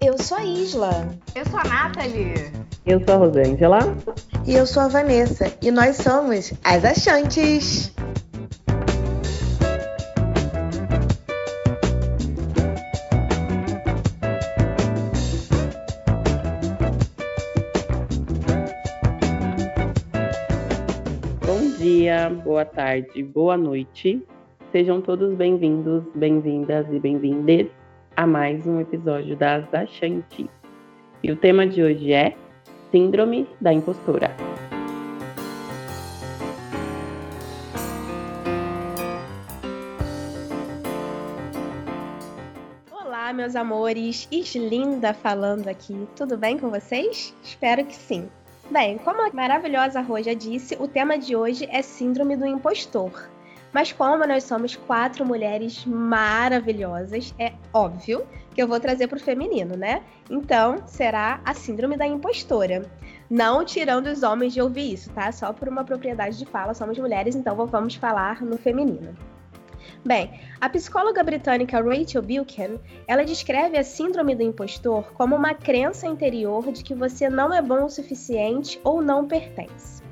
Eu sou a Isla. Eu sou a Nathalie. Eu sou a Rosângela. E eu sou a Vanessa. E nós somos as Achantes. Bom dia, boa tarde, boa noite. Sejam todos bem-vindos, bem-vindas e bem-vindes a mais um episódio das Achantes. E o tema de hoje é Síndrome da Impostora. Olá, meus amores. Islinda falando aqui. Tudo bem com vocês? Espero que sim. Bem, como a maravilhosa Rô já disse, o tema de hoje é Síndrome do Impostor. Mas como nós somos quatro mulheres maravilhosas, é óbvio que eu vou trazer para o feminino, né? Então, será a síndrome da impostora. Não tirando os homens de ouvir isso, tá? Só por uma propriedade de fala, somos mulheres, então vamos falar no feminino. Bem, a psicóloga britânica Rachel Bilken, ela descreve a síndrome do impostor como uma crença interior de que você não é bom o suficiente ou não pertence.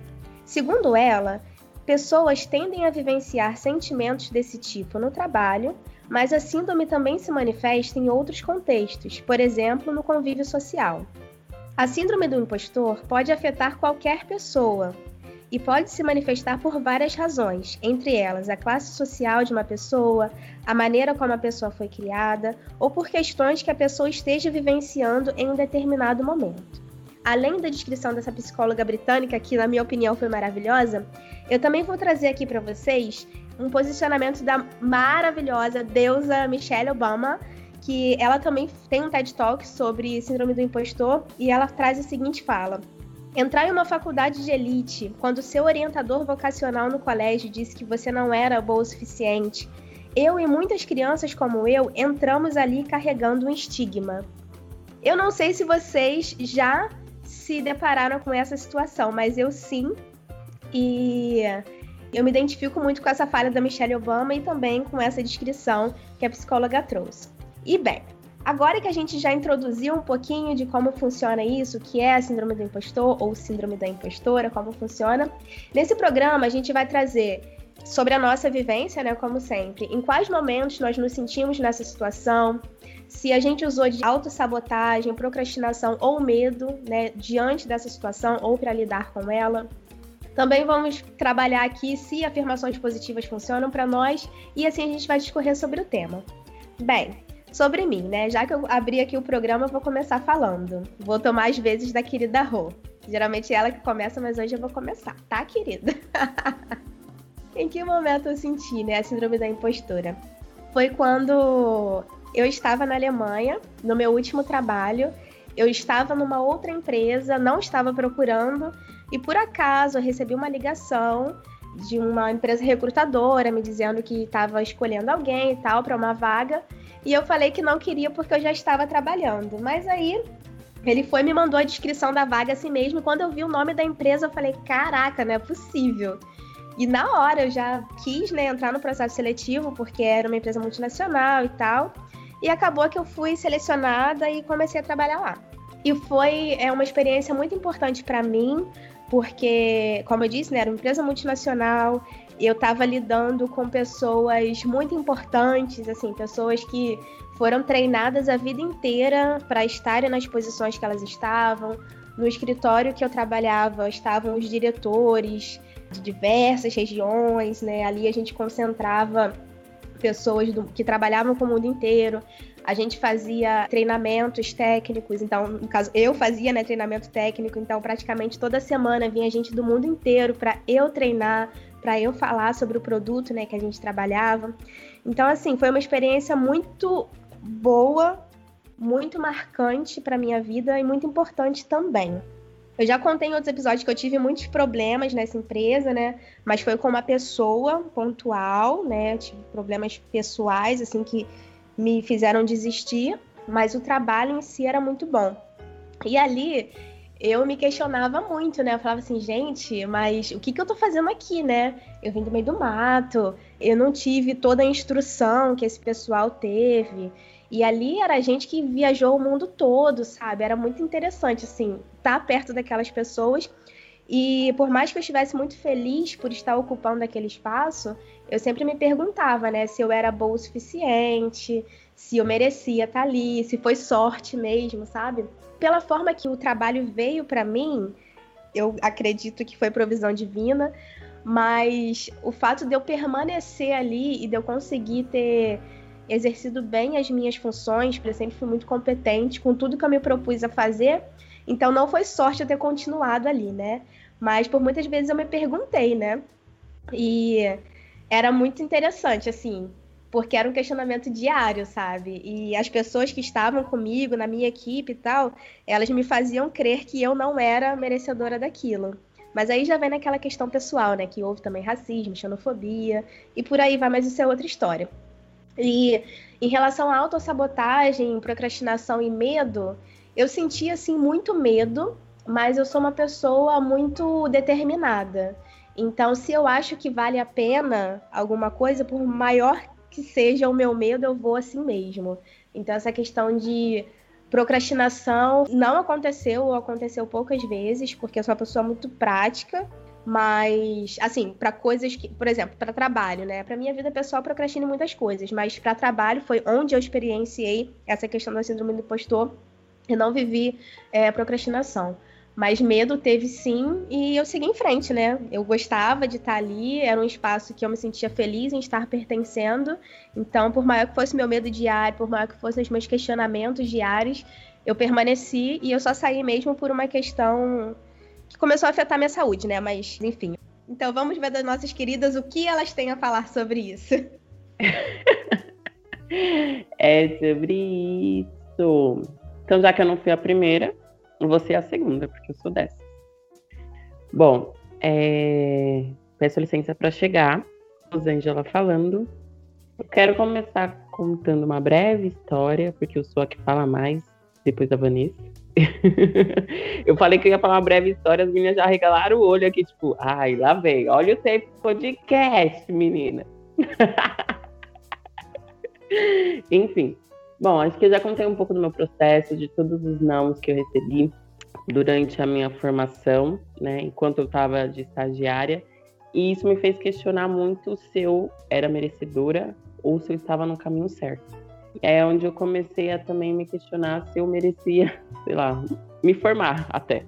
Segundo ela, Pessoas tendem a vivenciar sentimentos desse tipo no trabalho, mas a síndrome também se manifesta em outros contextos, por exemplo, no convívio social. A síndrome do impostor pode afetar qualquer pessoa e pode se manifestar por várias razões, entre elas a classe social de uma pessoa, a maneira como a pessoa foi criada ou por questões que a pessoa esteja vivenciando em um determinado momento além da descrição dessa psicóloga britânica, que na minha opinião foi maravilhosa, eu também vou trazer aqui para vocês um posicionamento da maravilhosa deusa Michelle Obama, que ela também tem um TED Talk sobre síndrome do impostor e ela traz a seguinte fala: Entrar em uma faculdade de elite quando seu orientador vocacional no colégio disse que você não era boa o suficiente. Eu e muitas crianças como eu entramos ali carregando um estigma. Eu não sei se vocês já se depararam com essa situação, mas eu sim. E eu me identifico muito com essa falha da Michelle Obama e também com essa descrição que a psicóloga trouxe. E bem, agora que a gente já introduziu um pouquinho de como funciona isso, que é a síndrome do impostor ou síndrome da impostora, como funciona, nesse programa a gente vai trazer sobre a nossa vivência, né, como sempre, em quais momentos nós nos sentimos nessa situação, se a gente usou de autossabotagem, procrastinação ou medo, né, diante dessa situação ou para lidar com ela. Também vamos trabalhar aqui se afirmações positivas funcionam para nós e assim a gente vai discorrer sobre o tema. Bem, sobre mim, né? Já que eu abri aqui o programa, eu vou começar falando. Vou tomar as vezes da querida Rô. Geralmente é ela que começa, mas hoje eu vou começar, tá, querida? em que momento eu senti, né, a síndrome da impostora? Foi quando eu estava na Alemanha, no meu último trabalho, eu estava numa outra empresa, não estava procurando, e por acaso eu recebi uma ligação de uma empresa recrutadora me dizendo que estava escolhendo alguém e tal para uma vaga, e eu falei que não queria porque eu já estava trabalhando. Mas aí ele foi me mandou a descrição da vaga assim mesmo, e quando eu vi o nome da empresa, eu falei: "Caraca, não é possível". E na hora eu já quis, né, entrar no processo seletivo, porque era uma empresa multinacional e tal. E acabou que eu fui selecionada e comecei a trabalhar lá. E foi é uma experiência muito importante para mim, porque, como eu disse, né, era uma empresa multinacional, eu estava lidando com pessoas muito importantes, assim, pessoas que foram treinadas a vida inteira para estarem nas posições que elas estavam. No escritório que eu trabalhava estavam os diretores de diversas regiões, né? Ali a gente concentrava pessoas do, que trabalhavam com o mundo inteiro. A gente fazia treinamentos técnicos, então, no caso, eu fazia né, treinamento técnico, então praticamente toda semana vinha gente do mundo inteiro para eu treinar, para eu falar sobre o produto né, que a gente trabalhava. Então, assim, foi uma experiência muito boa, muito marcante para minha vida e muito importante também. Eu já contei em outros episódios que eu tive muitos problemas nessa empresa, né? Mas foi com uma pessoa pontual, né? Tive problemas pessoais, assim, que me fizeram desistir. Mas o trabalho em si era muito bom. E ali eu me questionava muito, né? Eu falava assim, gente, mas o que, que eu tô fazendo aqui, né? Eu vim do meio do mato, eu não tive toda a instrução que esse pessoal teve. E ali era gente que viajou o mundo todo, sabe? Era muito interessante, assim, estar tá perto daquelas pessoas. E por mais que eu estivesse muito feliz por estar ocupando aquele espaço, eu sempre me perguntava, né, se eu era boa o suficiente, se eu merecia estar ali, se foi sorte mesmo, sabe? Pela forma que o trabalho veio para mim, eu acredito que foi provisão divina, mas o fato de eu permanecer ali e de eu conseguir ter exercido bem as minhas funções, porque eu sempre fui muito competente com tudo que eu me propus a fazer. Então não foi sorte eu ter continuado ali, né? Mas por muitas vezes eu me perguntei, né? E era muito interessante, assim, porque era um questionamento diário, sabe? E as pessoas que estavam comigo, na minha equipe e tal, elas me faziam crer que eu não era merecedora daquilo. Mas aí já vem naquela questão pessoal, né? Que houve também racismo, xenofobia, e por aí vai, mas isso é outra história. E em relação à autossabotagem, procrastinação e medo, eu senti assim muito medo, mas eu sou uma pessoa muito determinada. Então, se eu acho que vale a pena alguma coisa, por maior que seja o meu medo, eu vou assim mesmo. Então, essa questão de procrastinação não aconteceu ou aconteceu poucas vezes, porque eu sou uma pessoa muito prática mas, assim, para coisas que, por exemplo, para trabalho, né? Para minha vida pessoal, procrastino muitas coisas, mas para trabalho foi onde eu experienciei essa questão da síndrome do impostor e não vivi é, procrastinação. Mas medo teve sim, e eu segui em frente, né? Eu gostava de estar ali, era um espaço que eu me sentia feliz em estar pertencendo. Então, por maior que fosse meu medo diário, por maior que fossem os meus questionamentos diários, eu permaneci e eu só saí mesmo por uma questão que começou a afetar minha saúde, né? Mas, enfim. Então vamos ver das nossas queridas o que elas têm a falar sobre isso. é sobre isso. Então, já que eu não fui a primeira, você é a segunda, porque eu sou dessa. Bom, é... peço licença para chegar. Rosângela falando. Eu quero começar contando uma breve história, porque eu sou a que fala mais depois da Vanessa. eu falei que eu ia falar uma breve história, as meninas já regalaram o olho aqui, tipo, ai, lá vem, olha o tempo podcast, menina. Enfim, bom, acho que eu já contei um pouco do meu processo, de todos os nãos que eu recebi durante a minha formação, né, enquanto eu estava de estagiária, e isso me fez questionar muito se eu era merecedora ou se eu estava no caminho certo é onde eu comecei a também me questionar se eu merecia, sei lá, me formar até.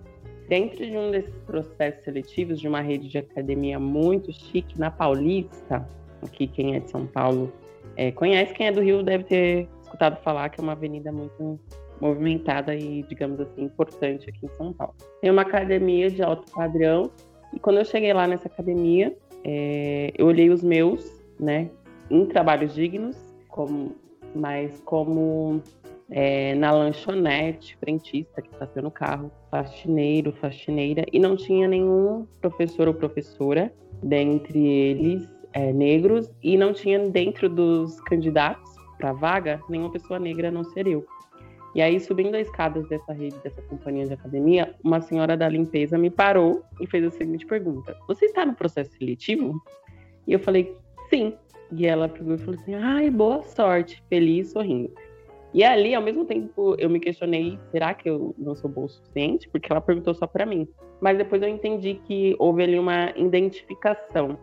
Dentro de um desses processos seletivos de uma rede de academia muito chique na Paulista, aqui quem é de São Paulo é, conhece, quem é do Rio deve ter escutado falar que é uma avenida muito movimentada e, digamos assim, importante aqui em São Paulo. Tem uma academia de alto padrão e quando eu cheguei lá nessa academia, é, eu olhei os meus, né, em trabalhos dignos, como mas como é, na lanchonete, frentista que está no carro, faxineiro, faxineira, e não tinha nenhum professor ou professora dentre eles é, negros, e não tinha dentro dos candidatos para vaga nenhuma pessoa negra, não ser eu. E aí, subindo as escadas dessa rede, dessa companhia de academia, uma senhora da limpeza me parou e fez a seguinte pergunta: Você está no processo seletivo? E eu falei: Sim. E ela pegou e falou assim: ai, boa sorte, feliz, sorrindo. E ali, ao mesmo tempo, eu me questionei: será que eu não sou boa o suficiente? Porque ela perguntou só para mim. Mas depois eu entendi que houve ali uma identificação.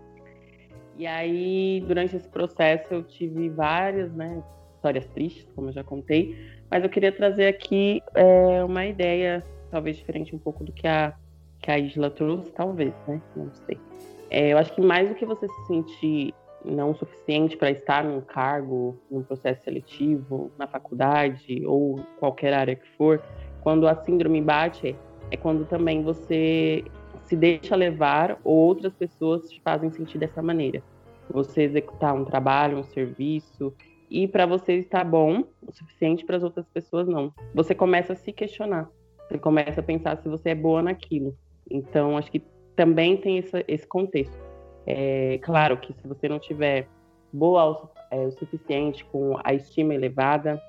E aí, durante esse processo, eu tive várias né, histórias tristes, como eu já contei. Mas eu queria trazer aqui é, uma ideia, talvez diferente um pouco do que a, que a Isla trouxe, talvez, né? Não sei. É, eu acho que mais do que você se sentir não o suficiente para estar num cargo, num processo seletivo, na faculdade ou qualquer área que for, quando a síndrome bate, é quando também você se deixa levar ou outras pessoas te fazem sentir dessa maneira. Você executar um trabalho, um serviço, e para você estar bom o suficiente para as outras pessoas não. Você começa a se questionar. Você começa a pensar se você é boa naquilo. Então, acho que também tem esse, esse contexto. É, claro que se você não tiver boa é, o suficiente, com a estima elevada,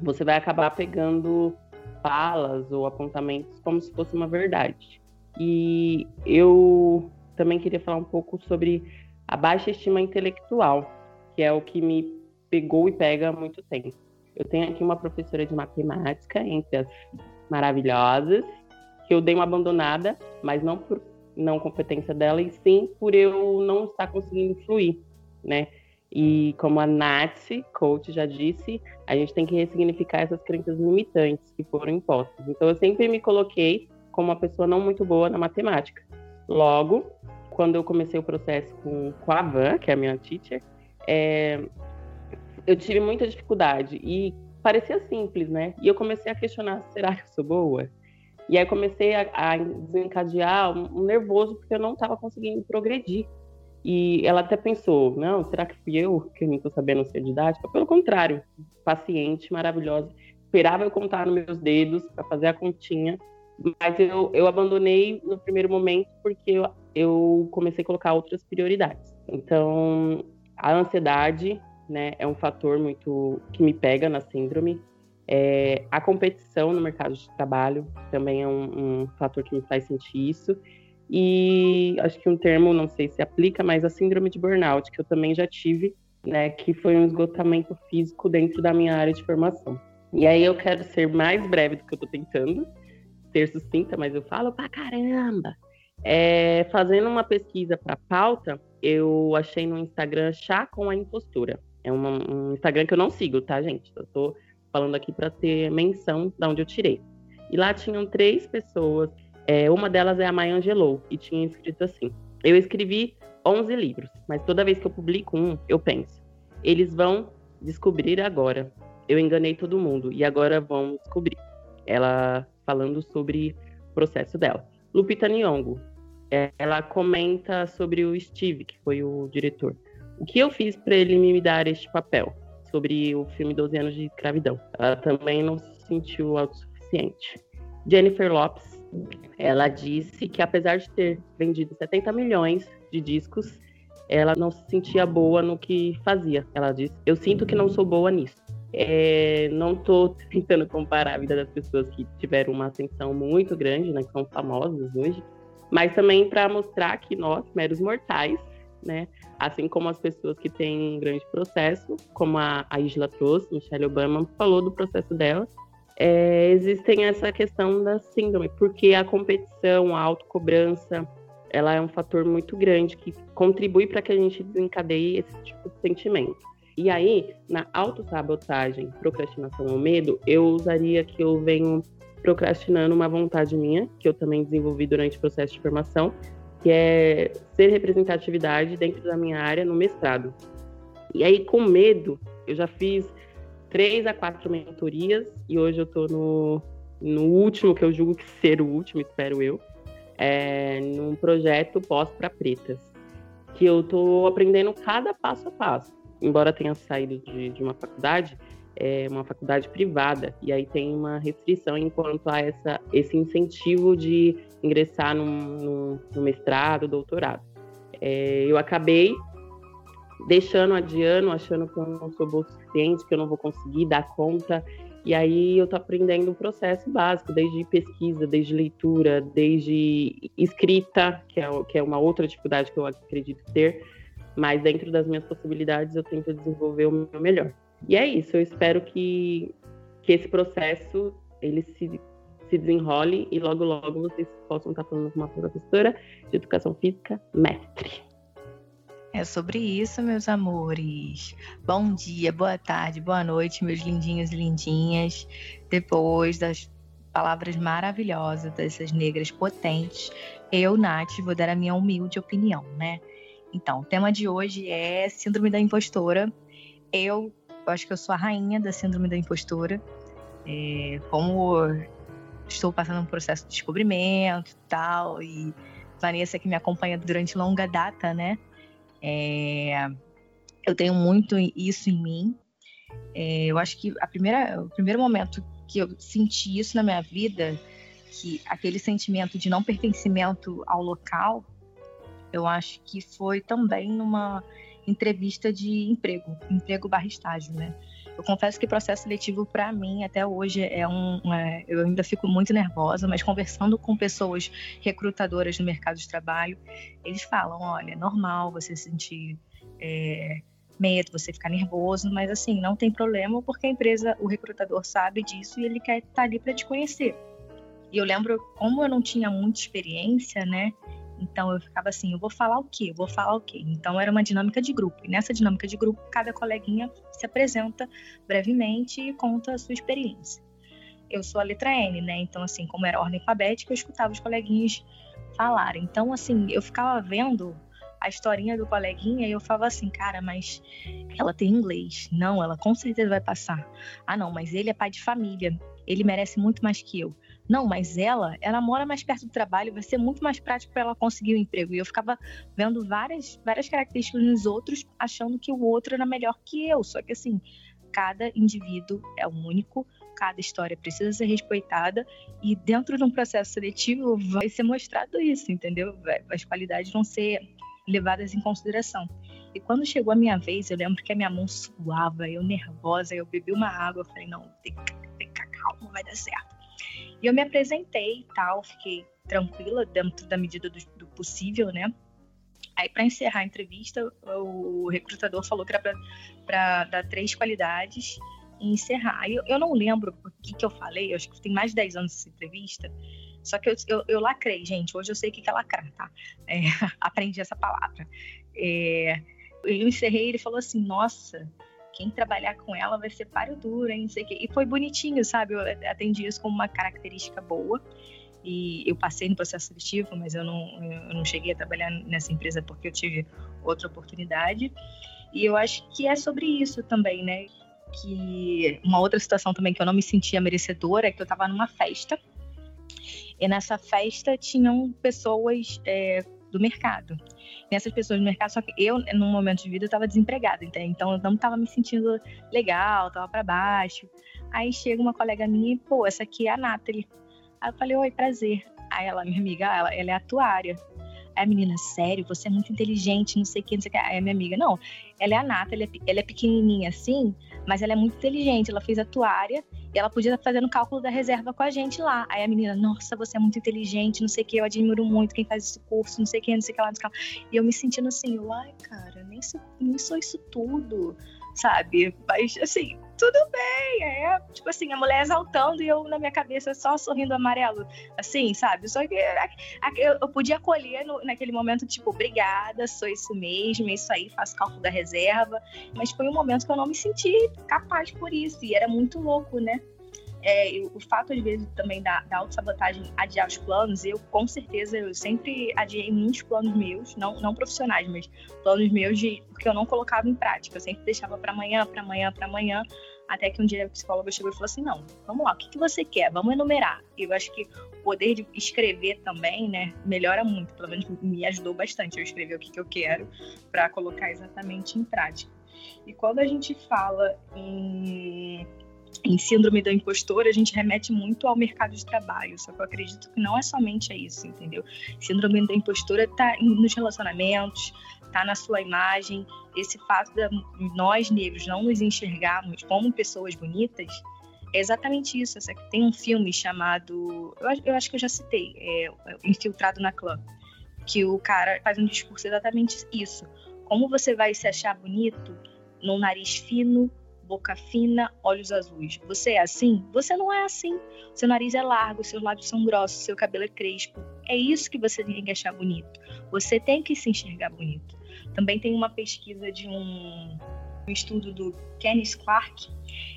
você vai acabar pegando falas ou apontamentos como se fosse uma verdade. E eu também queria falar um pouco sobre a baixa estima intelectual, que é o que me pegou e pega há muito tempo. Eu tenho aqui uma professora de matemática, entre as maravilhosas, que eu dei uma abandonada, mas não por não competência dela, e sim por eu não estar conseguindo fluir, né? E como a Nath, coach, já disse, a gente tem que ressignificar essas crenças limitantes que foram impostas. Então, eu sempre me coloquei como uma pessoa não muito boa na matemática. Logo, quando eu comecei o processo com, com a Van, que é a minha teacher, é, eu tive muita dificuldade e parecia simples, né? E eu comecei a questionar: será que eu sou boa? E aí comecei a, a desencadear um, nervoso porque eu não estava conseguindo progredir. E ela até pensou: não, será que fui eu que não estou sabendo ser didática? Pelo contrário, paciente, maravilhosa. Esperava eu contar nos meus dedos para fazer a continha, mas eu, eu abandonei no primeiro momento porque eu, eu comecei a colocar outras prioridades. Então, a ansiedade né, é um fator muito que me pega na síndrome. É, a competição no mercado de trabalho também é um, um, fator que me faz sentir isso. E acho que um termo, não sei se aplica, mas a síndrome de burnout, que eu também já tive, né, que foi um esgotamento físico dentro da minha área de formação. E aí eu quero ser mais breve do que eu estou tentando, ser sucinta, mas eu falo pra caramba. É, fazendo uma pesquisa para pauta, eu achei no Instagram Chá com a Impostura. É uma, um Instagram que eu não sigo, tá, gente? Eu tô falando aqui para ter menção de onde eu tirei. E lá tinham três pessoas. É, uma delas é a Maya Angelou, e tinha escrito assim: Eu escrevi 11 livros, mas toda vez que eu publico um, eu penso, eles vão descobrir agora. Eu enganei todo mundo e agora vão descobrir. Ela falando sobre o processo dela. Lupita Nyong'o, ela comenta sobre o Steve, que foi o diretor. O que eu fiz para ele me dar este papel? Sobre o filme 12 anos de escravidão. Ela também não se sentiu autossuficiente. Jennifer Lopes, ela disse que apesar de ter vendido 70 milhões de discos, ela não se sentia boa no que fazia. Ela disse: Eu sinto que não sou boa nisso. É, não estou tentando comparar a vida das pessoas que tiveram uma ascensão muito grande, né, que são famosas hoje, mas também para mostrar que nós, meros mortais, né? Assim como as pessoas que têm um grande processo, como a, a Isla trouxe, Michelle Obama falou do processo dela, é, existem essa questão da síndrome, porque a competição, a autocobrança, ela é um fator muito grande que contribui para que a gente desencadeie esse tipo de sentimento. E aí, na autossabotagem, procrastinação ou medo, eu usaria que eu venho procrastinando uma vontade minha, que eu também desenvolvi durante o processo de formação, que é ser representatividade dentro da minha área no mestrado. E aí, com medo, eu já fiz três a quatro mentorias e hoje eu estou no, no último, que eu julgo que ser o último, espero eu, é, num projeto pós para pretas, que eu estou aprendendo cada passo a passo. Embora tenha saído de, de uma faculdade, é uma faculdade privada, e aí tem uma restrição enquanto a essa, esse incentivo de ingressar no, mestrado, doutorado. É, eu acabei deixando, adiando, achando que eu não sou boa o suficiente, que eu não vou conseguir dar conta. E aí eu tô aprendendo o processo básico, desde pesquisa, desde leitura, desde escrita, que é, que é uma outra dificuldade que eu acredito ter. Mas dentro das minhas possibilidades eu tento desenvolver o meu melhor. E é isso, eu espero que, que esse processo ele se, se desenrole e logo logo vocês possam estar falando com uma professora de educação física mestre. É sobre isso, meus amores. Bom dia, boa tarde, boa noite, meus lindinhos e lindinhas. Depois das palavras maravilhosas dessas negras potentes, eu, Nath, vou dar a minha humilde opinião, né? Então, o tema de hoje é Síndrome da Impostora. Eu eu acho que eu sou a rainha da síndrome da impostora. É, como estou passando um processo de descobrimento e tal, e Vanessa que me acompanha durante longa data, né? É, eu tenho muito isso em mim. É, eu acho que a primeira, o primeiro momento que eu senti isso na minha vida, que aquele sentimento de não pertencimento ao local, eu acho que foi também numa entrevista de emprego, emprego barra estágio, né? Eu confesso que processo seletivo para mim até hoje é um, é, eu ainda fico muito nervosa, mas conversando com pessoas recrutadoras no mercado de trabalho, eles falam, olha, é normal você se sentir é, medo, você fica nervoso, mas assim, não tem problema porque a empresa, o recrutador sabe disso e ele quer estar tá ali para te conhecer. E eu lembro, como eu não tinha muita experiência, né? Então eu ficava assim, eu vou falar o quê? Eu vou falar o quê? Então era uma dinâmica de grupo. E nessa dinâmica de grupo, cada coleguinha se apresenta brevemente e conta a sua experiência. Eu sou a letra N, né? Então assim, como era ordem alfabética, eu escutava os coleguinhas falarem. Então assim, eu ficava vendo a historinha do coleguinha e eu falava assim, cara, mas ela tem inglês. Não, ela com certeza vai passar. Ah, não, mas ele é pai de família. Ele merece muito mais que eu. Não, mas ela, ela mora mais perto do trabalho, vai ser muito mais prático para ela conseguir o um emprego. E eu ficava vendo várias, várias características nos outros, achando que o outro era melhor que eu. Só que assim, cada indivíduo é único, cada história precisa ser respeitada e dentro de um processo seletivo vai ser mostrado isso, entendeu? As qualidades vão ser levadas em consideração. E quando chegou a minha vez, eu lembro que a minha mão suava, eu nervosa, eu bebi uma água, eu falei, não, tem que, que calma, vai dar certo. E eu me apresentei e tal, fiquei tranquila dentro da medida do, do possível, né? Aí, para encerrar a entrevista, o recrutador falou que era para dar três qualidades e encerrar. Eu, eu não lembro o que, que eu falei, eu acho que tem mais de 10 anos essa entrevista, só que eu, eu, eu, lacrei, gente. Hoje eu sei o que é lacrar, tá? É, aprendi essa palavra. É, eu encerrei ele falou assim: Nossa, quem trabalhar com ela vai ser páreo duro, hein? Não sei o quê. E foi bonitinho, sabe? Eu atendi isso como uma característica boa. E eu passei no processo seletivo, mas eu não, eu não cheguei a trabalhar nessa empresa porque eu tive outra oportunidade. E eu acho que é sobre isso também, né? Que uma outra situação também que eu não me sentia merecedora é que eu estava numa festa. E nessa festa tinham pessoas é, do mercado nessas pessoas no mercado, só que eu, num momento de vida, eu estava desempregada, então eu não estava me sentindo legal, estava para baixo. Aí chega uma colega minha e, pô, essa aqui é a Nathalie. Aí eu falei, oi, prazer. Aí ela, minha amiga, ela, ela é atuária. Aí a menina, sério, você é muito inteligente, não sei o que, não sei o que. Aí a minha amiga, não, ela é a ela é, ela é pequenininha assim, mas ela é muito inteligente, ela fez atuária e ela podia estar fazendo cálculo da reserva com a gente lá. Aí a menina, nossa, você é muito inteligente, não sei o que, eu admiro muito quem faz esse curso, não sei o que, não sei o que lá, não sei o que lá. E eu me sentindo assim, ai, cara, nem sou, nem sou isso tudo, sabe? Mas, assim, tudo bem. É, tipo assim, a mulher exaltando e eu na minha cabeça só sorrindo amarelo, assim, sabe? Só que eu podia acolher no, naquele momento, tipo, obrigada, sou isso mesmo, é isso aí, faço cálculo da reserva. Mas foi um momento que eu não me senti capaz por isso, e era muito louco, né? É, o fato, às vezes, também da, da autossabotagem adiar os planos, eu, com certeza, eu sempre adiei muitos planos meus, não, não profissionais, mas planos meus de porque eu não colocava em prática. Eu sempre deixava para amanhã, para amanhã, para amanhã, até que um dia a psicóloga chegou e falou assim: não, vamos lá, o que, que você quer? Vamos enumerar. Eu acho que o poder de escrever também, né, melhora muito, pelo menos me ajudou bastante eu escrever o que, que eu quero para colocar exatamente em prática. E quando a gente fala em em síndrome da impostora, a gente remete muito ao mercado de trabalho, só que eu acredito que não é somente isso, entendeu? Síndrome da impostora está nos relacionamentos, está na sua imagem. Esse fato de nós negros não nos enxergarmos como pessoas bonitas é exatamente isso. Tem um filme chamado, eu, acho que eu já citei, é, Infiltrado na Clã, que o cara faz um discurso exatamente isso. Como você vai se achar bonito num nariz fino, boca fina, olhos azuis. Você é assim? Você não é assim. Seu nariz é largo, seus lábios são grossos, seu cabelo é crespo. É isso que você tem que achar bonito. Você tem que se enxergar bonito. Também tem uma pesquisa de um, um estudo do Kenneth Clark,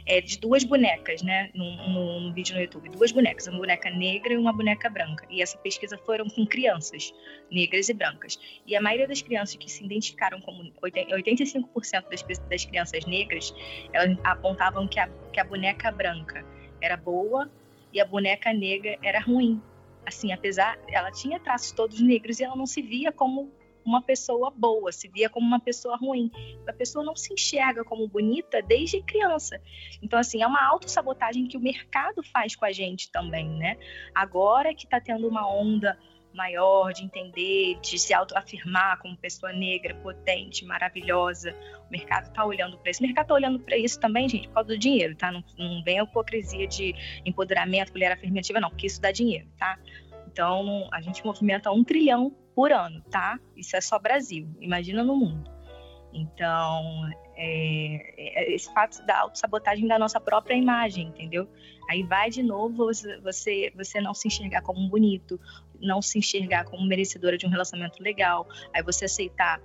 é, de duas bonecas, né, num, num, vídeo no YouTube, duas bonecas, uma boneca negra e uma boneca branca. E essa pesquisa foram com crianças negras e brancas. E a maioria das crianças que se identificaram como 85% das, das crianças negras, elas apontavam que a, que a boneca branca era boa e a boneca negra era ruim. Assim, apesar, ela tinha traços todos negros e ela não se via como uma pessoa boa, se via como uma pessoa ruim. A pessoa não se enxerga como bonita desde criança. Então, assim, é uma autossabotagem que o mercado faz com a gente também, né? Agora que está tendo uma onda maior de entender, de se autoafirmar como pessoa negra, potente, maravilhosa. O mercado está olhando para isso. O mercado está olhando para isso também, gente, por causa do dinheiro, tá? Não, não vem a hipocrisia de empoderamento, mulher afirmativa, não, porque isso dá dinheiro, tá? Então, a gente movimenta um trilhão por ano, tá? Isso é só Brasil, imagina no mundo. Então, é, é, esse fato da autossabotagem da nossa própria imagem, entendeu? Aí vai de novo você, você não se enxergar como bonito, não se enxergar como merecedora de um relacionamento legal, aí você aceitar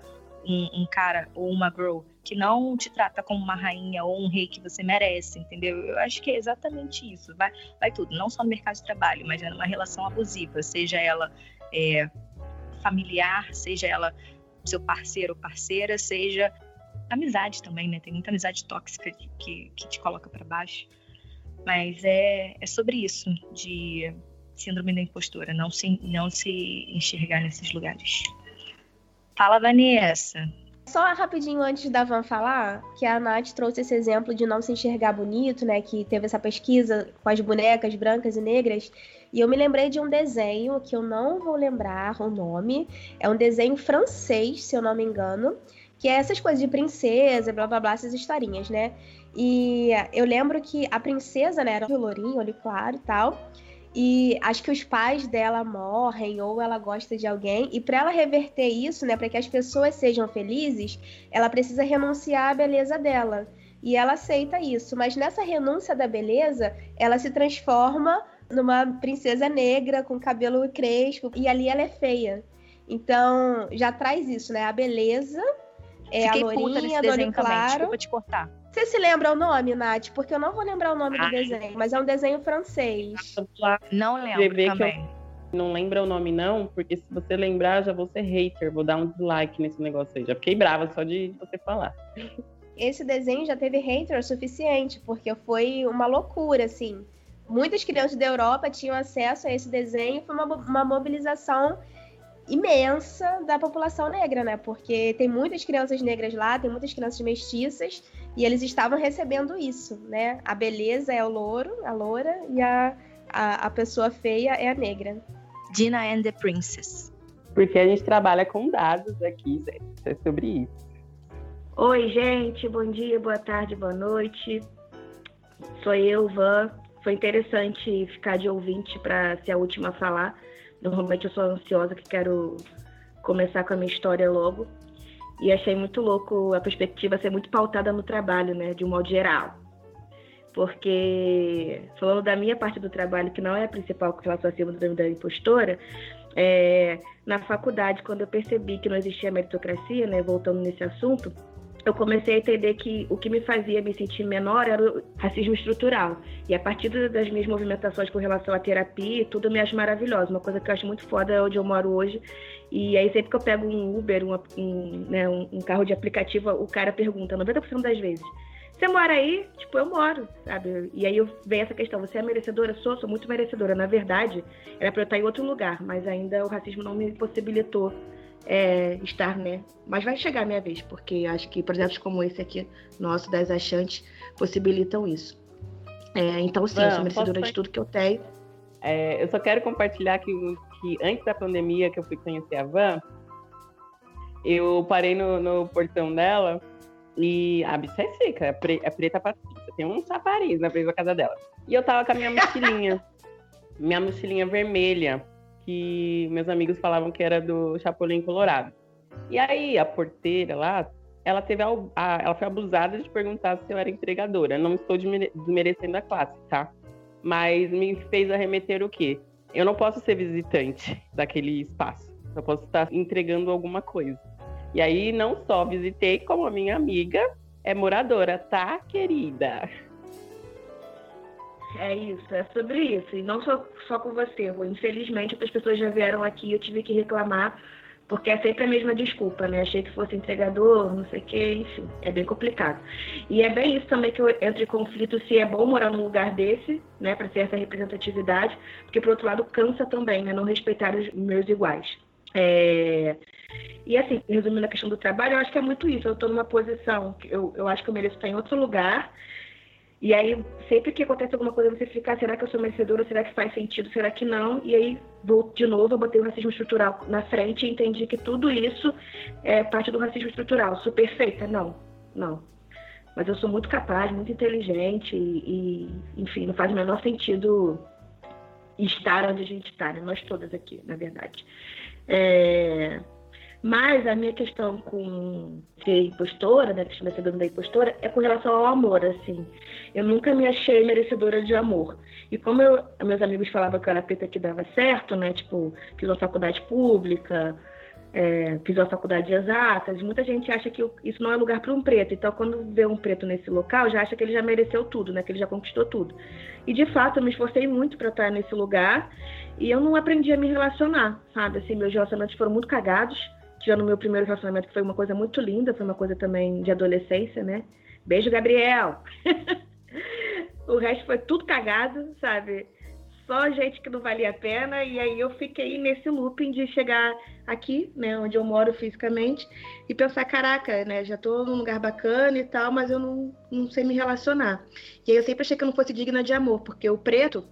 um, um, cara ou uma girl que não te trata como uma rainha ou um rei que você merece, entendeu? Eu acho que é exatamente isso. Vai, vai tudo, não só no mercado de trabalho, mas é numa relação abusiva, seja ela é, familiar, seja ela seu parceiro ou parceira, seja amizade também, né? Tem muita amizade tóxica que, que te coloca para baixo. Mas é, é sobre isso, de síndrome da impostora, não se, não se enxergar nesses lugares. Fala, Vanessa. Só rapidinho antes da Van falar, que a Nath trouxe esse exemplo de não se enxergar bonito, né? Que teve essa pesquisa com as bonecas brancas e negras. E eu me lembrei de um desenho que eu não vou lembrar o nome. É um desenho francês, se eu não me engano. Que é essas coisas de princesa, blá blá blá, essas historinhas, né? E eu lembro que a princesa, né, era um lourinho, olho claro e tal. E acho que os pais dela morrem ou ela gosta de alguém. E para ela reverter isso, né, para que as pessoas sejam felizes, ela precisa renunciar à beleza dela. E ela aceita isso. Mas nessa renúncia da beleza, ela se transforma numa princesa negra com cabelo crespo. E ali ela é feia. Então já traz isso, né? A beleza é Fiquei a lourinha do olho claro. Desculpa te cortar. Você se lembra o nome, Nath? Porque eu não vou lembrar o nome Ai. do desenho, mas é um desenho francês. Não lembro também. não lembra o nome, não, porque se você lembrar, já vou ser hater, vou dar um dislike nesse negócio aí. Já fiquei brava só de você falar. Esse desenho já teve hater o suficiente, porque foi uma loucura, assim. Muitas crianças da Europa tinham acesso a esse desenho, foi uma, uma mobilização imensa da população negra, né? Porque tem muitas crianças negras lá, tem muitas crianças mestiças, e eles estavam recebendo isso, né? A beleza é o louro, a loura, e a, a, a pessoa feia é a negra. Dina and the Princess. Porque a gente trabalha com dados aqui, gente. É sobre isso. Oi, gente. Bom dia, boa tarde, boa noite. Sou eu, Van. Foi interessante ficar de ouvinte para ser a última a falar Normalmente eu sou ansiosa que quero começar com a minha história logo. E achei muito louco a perspectiva ser muito pautada no trabalho, né, de um modo geral. Porque, falando da minha parte do trabalho, que não é a principal com relação à síndrome da impostora, é, na faculdade, quando eu percebi que não existia meritocracia, né, voltando nesse assunto, eu comecei a entender que o que me fazia me sentir menor era o racismo estrutural. E a partir das minhas movimentações com relação à terapia, tudo eu me acho maravilhoso. Uma coisa que eu acho muito foda é onde eu moro hoje. E aí, sempre que eu pego um Uber, um, um, né, um carro de aplicativo, o cara pergunta, 90% das vezes, você mora aí? Tipo, eu moro, sabe? E aí vem essa questão, você é merecedora? Sou, sou muito merecedora. Na verdade, era para eu estar em outro lugar, mas ainda o racismo não me possibilitou é, estar, né? Mas vai chegar a minha vez, porque acho que projetos como esse aqui, nosso, das achantes, possibilitam isso. É, então, sim, Não, eu sou merecedora de tudo que eu tenho. É, eu só quero compartilhar que, que antes da pandemia que eu fui conhecer a Van, eu parei no, no portão dela e a bicha é seca, é, pre, é preta patrícia, tem um chapariz na frente da casa dela. E eu tava com a minha mochilinha, minha mochilinha vermelha que meus amigos falavam que era do Chapolin Colorado. E aí a porteira lá, ela teve a, a, ela foi abusada de perguntar se eu era entregadora. Não estou desmerecendo a classe, tá? Mas me fez arremeter o quê? Eu não posso ser visitante daquele espaço. Eu posso estar entregando alguma coisa. E aí não só visitei, como a minha amiga é moradora, tá, querida? É isso, é sobre isso. E não só, só com você, Rô. Infelizmente, outras pessoas já vieram aqui e eu tive que reclamar, porque é sempre a mesma desculpa, né? Achei que fosse entregador, não sei o quê, enfim, é bem complicado. E é bem isso também que eu entro em conflito se é bom morar num lugar desse, né, para ter essa representatividade, porque, por outro lado, cansa também, né, não respeitar os meus iguais. É... E assim, resumindo a questão do trabalho, eu acho que é muito isso. Eu estou numa posição que eu, eu acho que eu mereço estar em outro lugar e aí, sempre que acontece alguma coisa, você fica, será que eu sou merecedora? Será que faz sentido? Será que não? E aí, vou de novo, eu botei o racismo estrutural na frente e entendi que tudo isso é parte do racismo estrutural. Sou perfeita? Não, não. Mas eu sou muito capaz, muito inteligente e, e enfim, não faz o menor sentido estar onde a gente está, né? Nós todas aqui, na verdade. É... Mas a minha questão com ser impostora, né, questão da síndrome da impostora, é com relação ao amor, assim. Eu nunca me achei merecedora de amor. E como eu, meus amigos falavam que eu era preta que dava certo, né, tipo, fiz uma faculdade pública, é, fiz uma faculdade de muita gente acha que isso não é lugar para um preto. Então, quando vê um preto nesse local, já acha que ele já mereceu tudo, né? Que ele já conquistou tudo. E de fato, eu me esforcei muito para estar nesse lugar e eu não aprendi a me relacionar, sabe? Assim, meus relacionamentos foram muito cagados. Tirando meu primeiro relacionamento, que foi uma coisa muito linda, foi uma coisa também de adolescência, né? Beijo, Gabriel! o resto foi tudo cagado, sabe? só gente que não valia a pena, e aí eu fiquei nesse looping de chegar aqui, né, onde eu moro fisicamente, e pensar, caraca, né, já tô num lugar bacana e tal, mas eu não, não sei me relacionar. E aí eu sempre achei que eu não fosse digna de amor, porque o preto,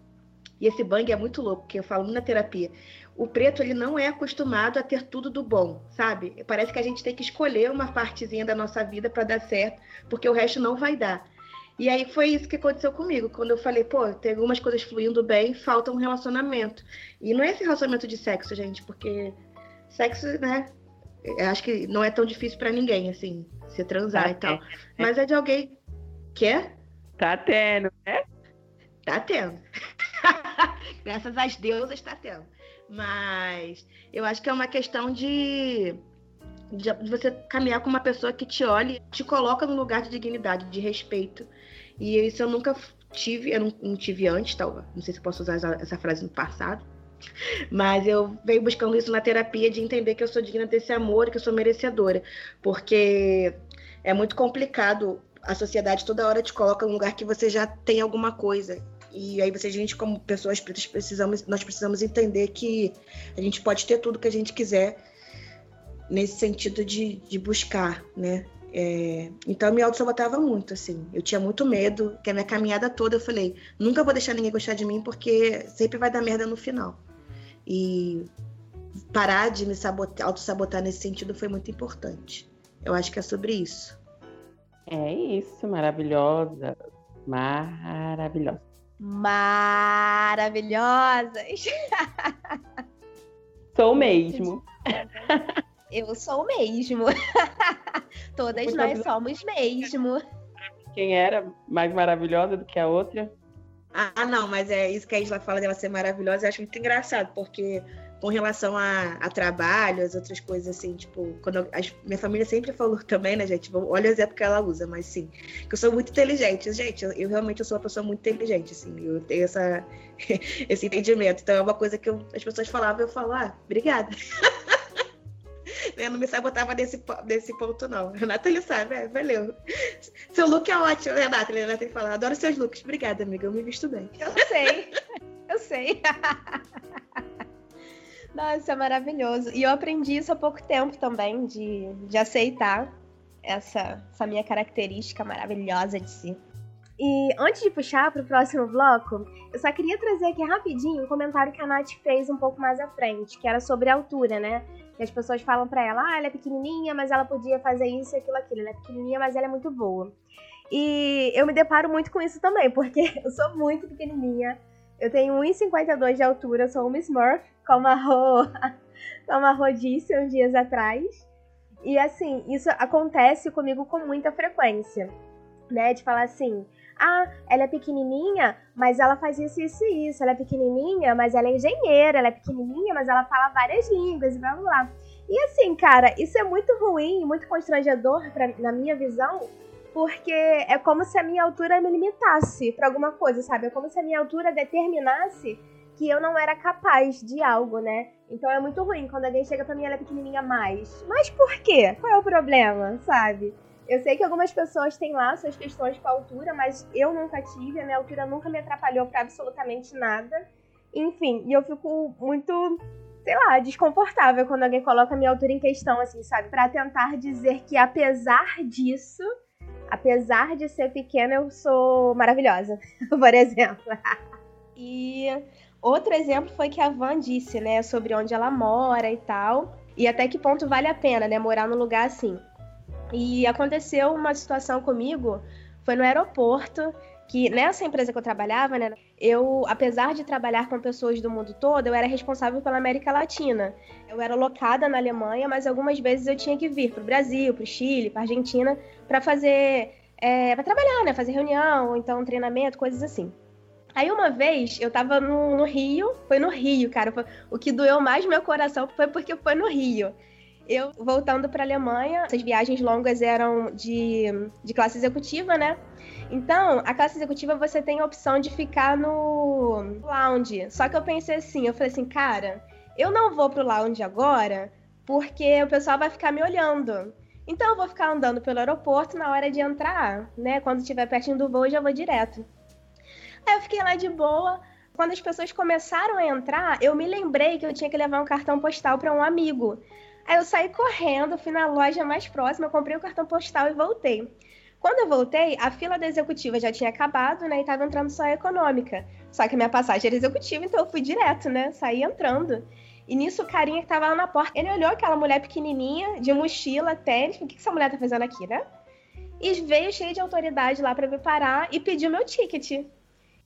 e esse bang é muito louco, que eu falo na terapia, o preto ele não é acostumado a ter tudo do bom, sabe? Parece que a gente tem que escolher uma partezinha da nossa vida para dar certo, porque o resto não vai dar. E aí foi isso que aconteceu comigo, quando eu falei, pô, tem algumas coisas fluindo bem, falta um relacionamento. E não é esse relacionamento de sexo, gente, porque sexo, né? Eu acho que não é tão difícil para ninguém, assim, se transar tá e tal. É. Mas é de alguém. Quer? Tá tendo, né? Tá tendo. Graças às deusas tá tendo. Mas eu acho que é uma questão de de você caminhar com uma pessoa que te olhe, te coloca num lugar de dignidade, de respeito. E isso eu nunca tive, eu não, não tive antes, tal, não sei se posso usar essa, essa frase no passado, mas eu venho buscando isso na terapia de entender que eu sou digna desse amor, que eu sou merecedora, porque é muito complicado. A sociedade toda hora te coloca num lugar que você já tem alguma coisa. E aí você, a gente, como pessoas pretas, precisamos, nós precisamos entender que a gente pode ter tudo que a gente quiser nesse sentido de, de buscar, né? É, então eu me auto-sabotava muito, assim. Eu tinha muito medo, que a minha caminhada toda eu falei, nunca vou deixar ninguém gostar de mim, porque sempre vai dar merda no final. E parar de me sabotar, auto-sabotar nesse sentido foi muito importante. Eu acho que é sobre isso. É isso, maravilhosa. Maravilhosa. Maravilhosas. Sou mesmo. Eu sou mesmo. Todas Muito nós somos mesmo. Quem era mais maravilhosa do que a outra? Ah, não, mas é isso que a Isla fala dela ser maravilhosa, eu acho muito engraçado, porque com relação a, a trabalho, as outras coisas assim, tipo, quando eu, a minha família sempre falou também, né, gente? Olha o exemplo que ela usa, mas sim, que eu sou muito inteligente. Gente, eu, eu realmente eu sou uma pessoa muito inteligente, assim, eu tenho essa, esse entendimento. Então é uma coisa que eu, as pessoas falavam, eu falo, ah, obrigada. Eu não me sabotava desse, desse ponto, não. Renata, ele sabe, é, valeu. Seu look é ótimo, Renata. Renata tem que falar, adoro seus looks. Obrigada, amiga, eu me visto bem. Eu sei, eu sei. Nossa, é maravilhoso. E eu aprendi isso há pouco tempo também, de, de aceitar essa, essa minha característica maravilhosa de si. E antes de puxar para o próximo bloco, eu só queria trazer aqui rapidinho um comentário que a Nath fez um pouco mais à frente, que era sobre a altura, né? Que as pessoas falam para ela, ah, ela é pequenininha, mas ela podia fazer isso, aquilo, aquilo. Ela é pequenininha, mas ela é muito boa. E eu me deparo muito com isso também, porque eu sou muito pequenininha. Eu tenho 1,52 de altura, sou uma Smurf, como a Rô, como a disse uns dias atrás. E assim, isso acontece comigo com muita frequência, né? De falar assim, ah, ela é pequenininha, mas ela faz isso, isso e isso. Ela é pequenininha, mas ela é engenheira. Ela é pequenininha, mas ela fala várias línguas e blá blá. E assim, cara, isso é muito ruim, muito constrangedor pra, na minha visão, porque é como se a minha altura me limitasse para alguma coisa, sabe? É como se a minha altura determinasse que eu não era capaz de algo, né? Então é muito ruim quando alguém chega pra mim ela é pequenininha mais. Mas por quê? Qual é o problema, sabe? Eu sei que algumas pessoas têm lá suas questões com a altura, mas eu nunca tive, a minha altura nunca me atrapalhou para absolutamente nada. Enfim, e eu fico muito, sei lá, desconfortável quando alguém coloca a minha altura em questão, assim, sabe? Para tentar dizer que apesar disso, apesar de ser pequena, eu sou maravilhosa, por exemplo. e outro exemplo foi que a Van disse, né, sobre onde ela mora e tal. E até que ponto vale a pena, né, morar num lugar assim. E aconteceu uma situação comigo, foi no aeroporto, que nessa empresa que eu trabalhava, né, eu, apesar de trabalhar com pessoas do mundo todo, eu era responsável pela América Latina. Eu era locada na Alemanha, mas algumas vezes eu tinha que vir para o Brasil, para o Chile, para Argentina, para fazer, é, para trabalhar, né, fazer reunião, ou então treinamento, coisas assim. Aí uma vez eu tava no, no Rio, foi no Rio, cara. Foi, o que doeu mais meu coração foi porque foi no Rio. Eu voltando para Alemanha, essas viagens longas eram de, de classe executiva, né? Então, a classe executiva você tem a opção de ficar no lounge. Só que eu pensei assim, eu falei assim, cara, eu não vou pro lounge agora porque o pessoal vai ficar me olhando. Então eu vou ficar andando pelo aeroporto na hora de entrar, né? Quando estiver pertinho do voo, eu já vou direto. Aí eu fiquei lá de boa. Quando as pessoas começaram a entrar, eu me lembrei que eu tinha que levar um cartão postal para um amigo. Aí eu saí correndo, fui na loja mais próxima, comprei o cartão postal e voltei. Quando eu voltei, a fila da executiva já tinha acabado, né? E tava entrando só a econômica. Só que minha passagem era executiva, então eu fui direto, né? Saí entrando. E nisso o carinha que tava lá na porta, ele olhou aquela mulher pequenininha, de mochila, tênis, o que, que essa mulher tá fazendo aqui, né? E veio cheio de autoridade lá para me parar e pediu meu ticket.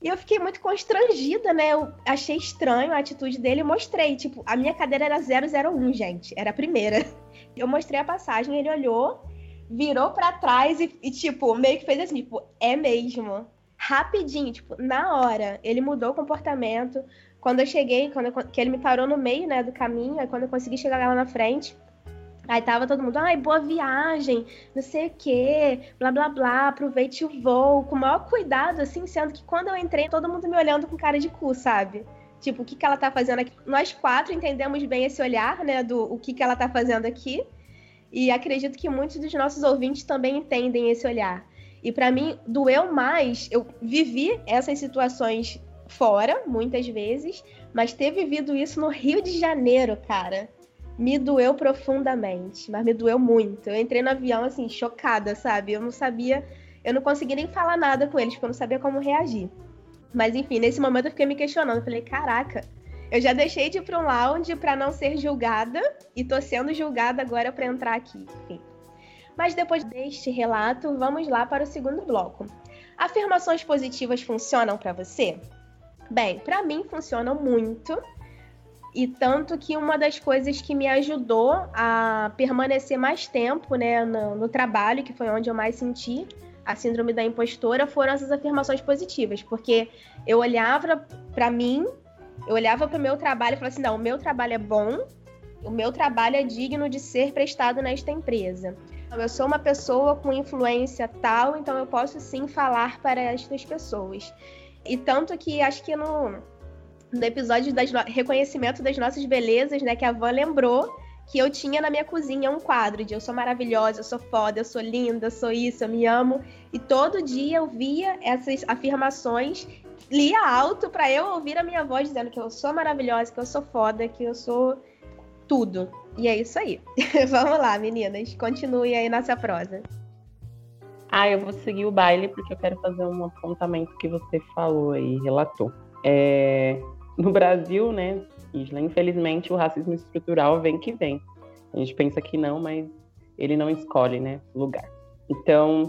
E eu fiquei muito constrangida, né? Eu achei estranho a atitude dele e mostrei. Tipo, a minha cadeira era 001, gente. Era a primeira. Eu mostrei a passagem, ele olhou, virou para trás e, e, tipo, meio que fez assim, tipo, é mesmo. Rapidinho, tipo, na hora. Ele mudou o comportamento. Quando eu cheguei, quando eu, que ele me parou no meio, né, do caminho, aí quando eu consegui chegar lá na frente, Aí tava todo mundo, ai, boa viagem, não sei o quê, blá blá blá, aproveite o voo, com o maior cuidado, assim, sendo que quando eu entrei, todo mundo me olhando com cara de cu, sabe? Tipo, o que, que ela tá fazendo aqui? Nós quatro entendemos bem esse olhar, né, do o que, que ela tá fazendo aqui. E acredito que muitos dos nossos ouvintes também entendem esse olhar. E para mim, doeu mais. Eu vivi essas situações fora, muitas vezes, mas ter vivido isso no Rio de Janeiro, cara me doeu profundamente, mas me doeu muito. Eu entrei no avião assim, chocada, sabe? Eu não sabia, eu não consegui nem falar nada com eles, porque eu não sabia como reagir. Mas enfim, nesse momento eu fiquei me questionando, falei, caraca, eu já deixei de ir para um lounge para não ser julgada e tô sendo julgada agora para entrar aqui. Enfim. Mas depois deste relato, vamos lá para o segundo bloco. Afirmações positivas funcionam para você? Bem, para mim funcionam muito e tanto que uma das coisas que me ajudou a permanecer mais tempo né, no, no trabalho, que foi onde eu mais senti a síndrome da impostora, foram essas afirmações positivas. Porque eu olhava para mim, eu olhava para o meu trabalho e falava assim: não, o meu trabalho é bom, o meu trabalho é digno de ser prestado nesta empresa. Eu sou uma pessoa com influência tal, então eu posso sim falar para estas pessoas. E tanto que acho que no, no episódio do no... reconhecimento das nossas belezas, né, que a avó lembrou que eu tinha na minha cozinha um quadro de eu sou maravilhosa, eu sou foda, eu sou linda, eu sou isso, eu me amo. E todo dia eu via essas afirmações, lia alto para eu ouvir a minha voz dizendo que eu sou maravilhosa, que eu sou foda, que eu sou tudo. E é isso aí. Vamos lá, meninas. Continue aí nossa prosa. Ah, eu vou seguir o baile porque eu quero fazer um apontamento que você falou aí, relatou. É, no Brasil, né, Isla, infelizmente o racismo estrutural vem que vem. A gente pensa que não, mas ele não escolhe, né, lugar. Então,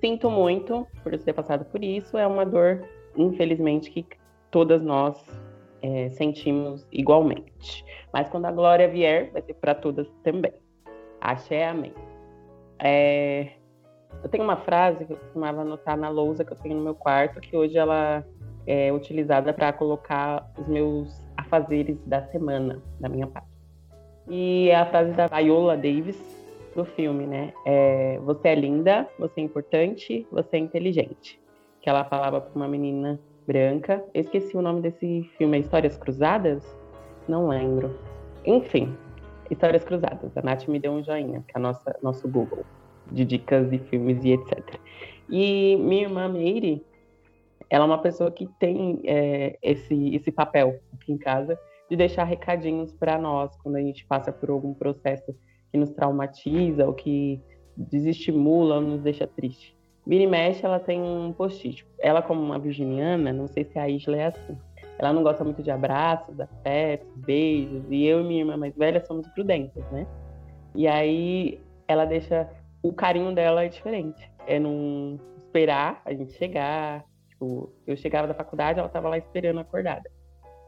sinto muito por ter passado por isso. É uma dor, infelizmente, que todas nós é, sentimos igualmente. Mas quando a glória vier, vai ser para todas também. Axé, amém. É, eu tenho uma frase que eu costumava anotar na lousa que eu tenho no meu quarto, que hoje ela é utilizada para colocar os meus afazeres da semana, da minha parte. E a frase da Viola Davis do filme, né? É, você é linda, você é importante, você é inteligente. Que ela falava para uma menina branca. Eu esqueci o nome desse filme, é Histórias Cruzadas? Não lembro. Enfim, Histórias Cruzadas. A Nath me deu um joinha, que é a nossa, nosso Google de dicas de filmes e etc. E minha irmã Meire, ela é uma pessoa que tem é, esse, esse papel aqui em casa de deixar recadinhos para nós quando a gente passa por algum processo que nos traumatiza ou que desestimula ou nos deixa triste. Vira mexe, ela tem um post-it. Ela, como uma virginiana, não sei se a Isla é assim. Ela não gosta muito de abraços, afetos, beijos. E eu e minha irmã mais velha somos prudentes, né? E aí ela deixa. O carinho dela é diferente. É não esperar a gente chegar, Tipo, eu chegava da faculdade, ela estava lá esperando acordada.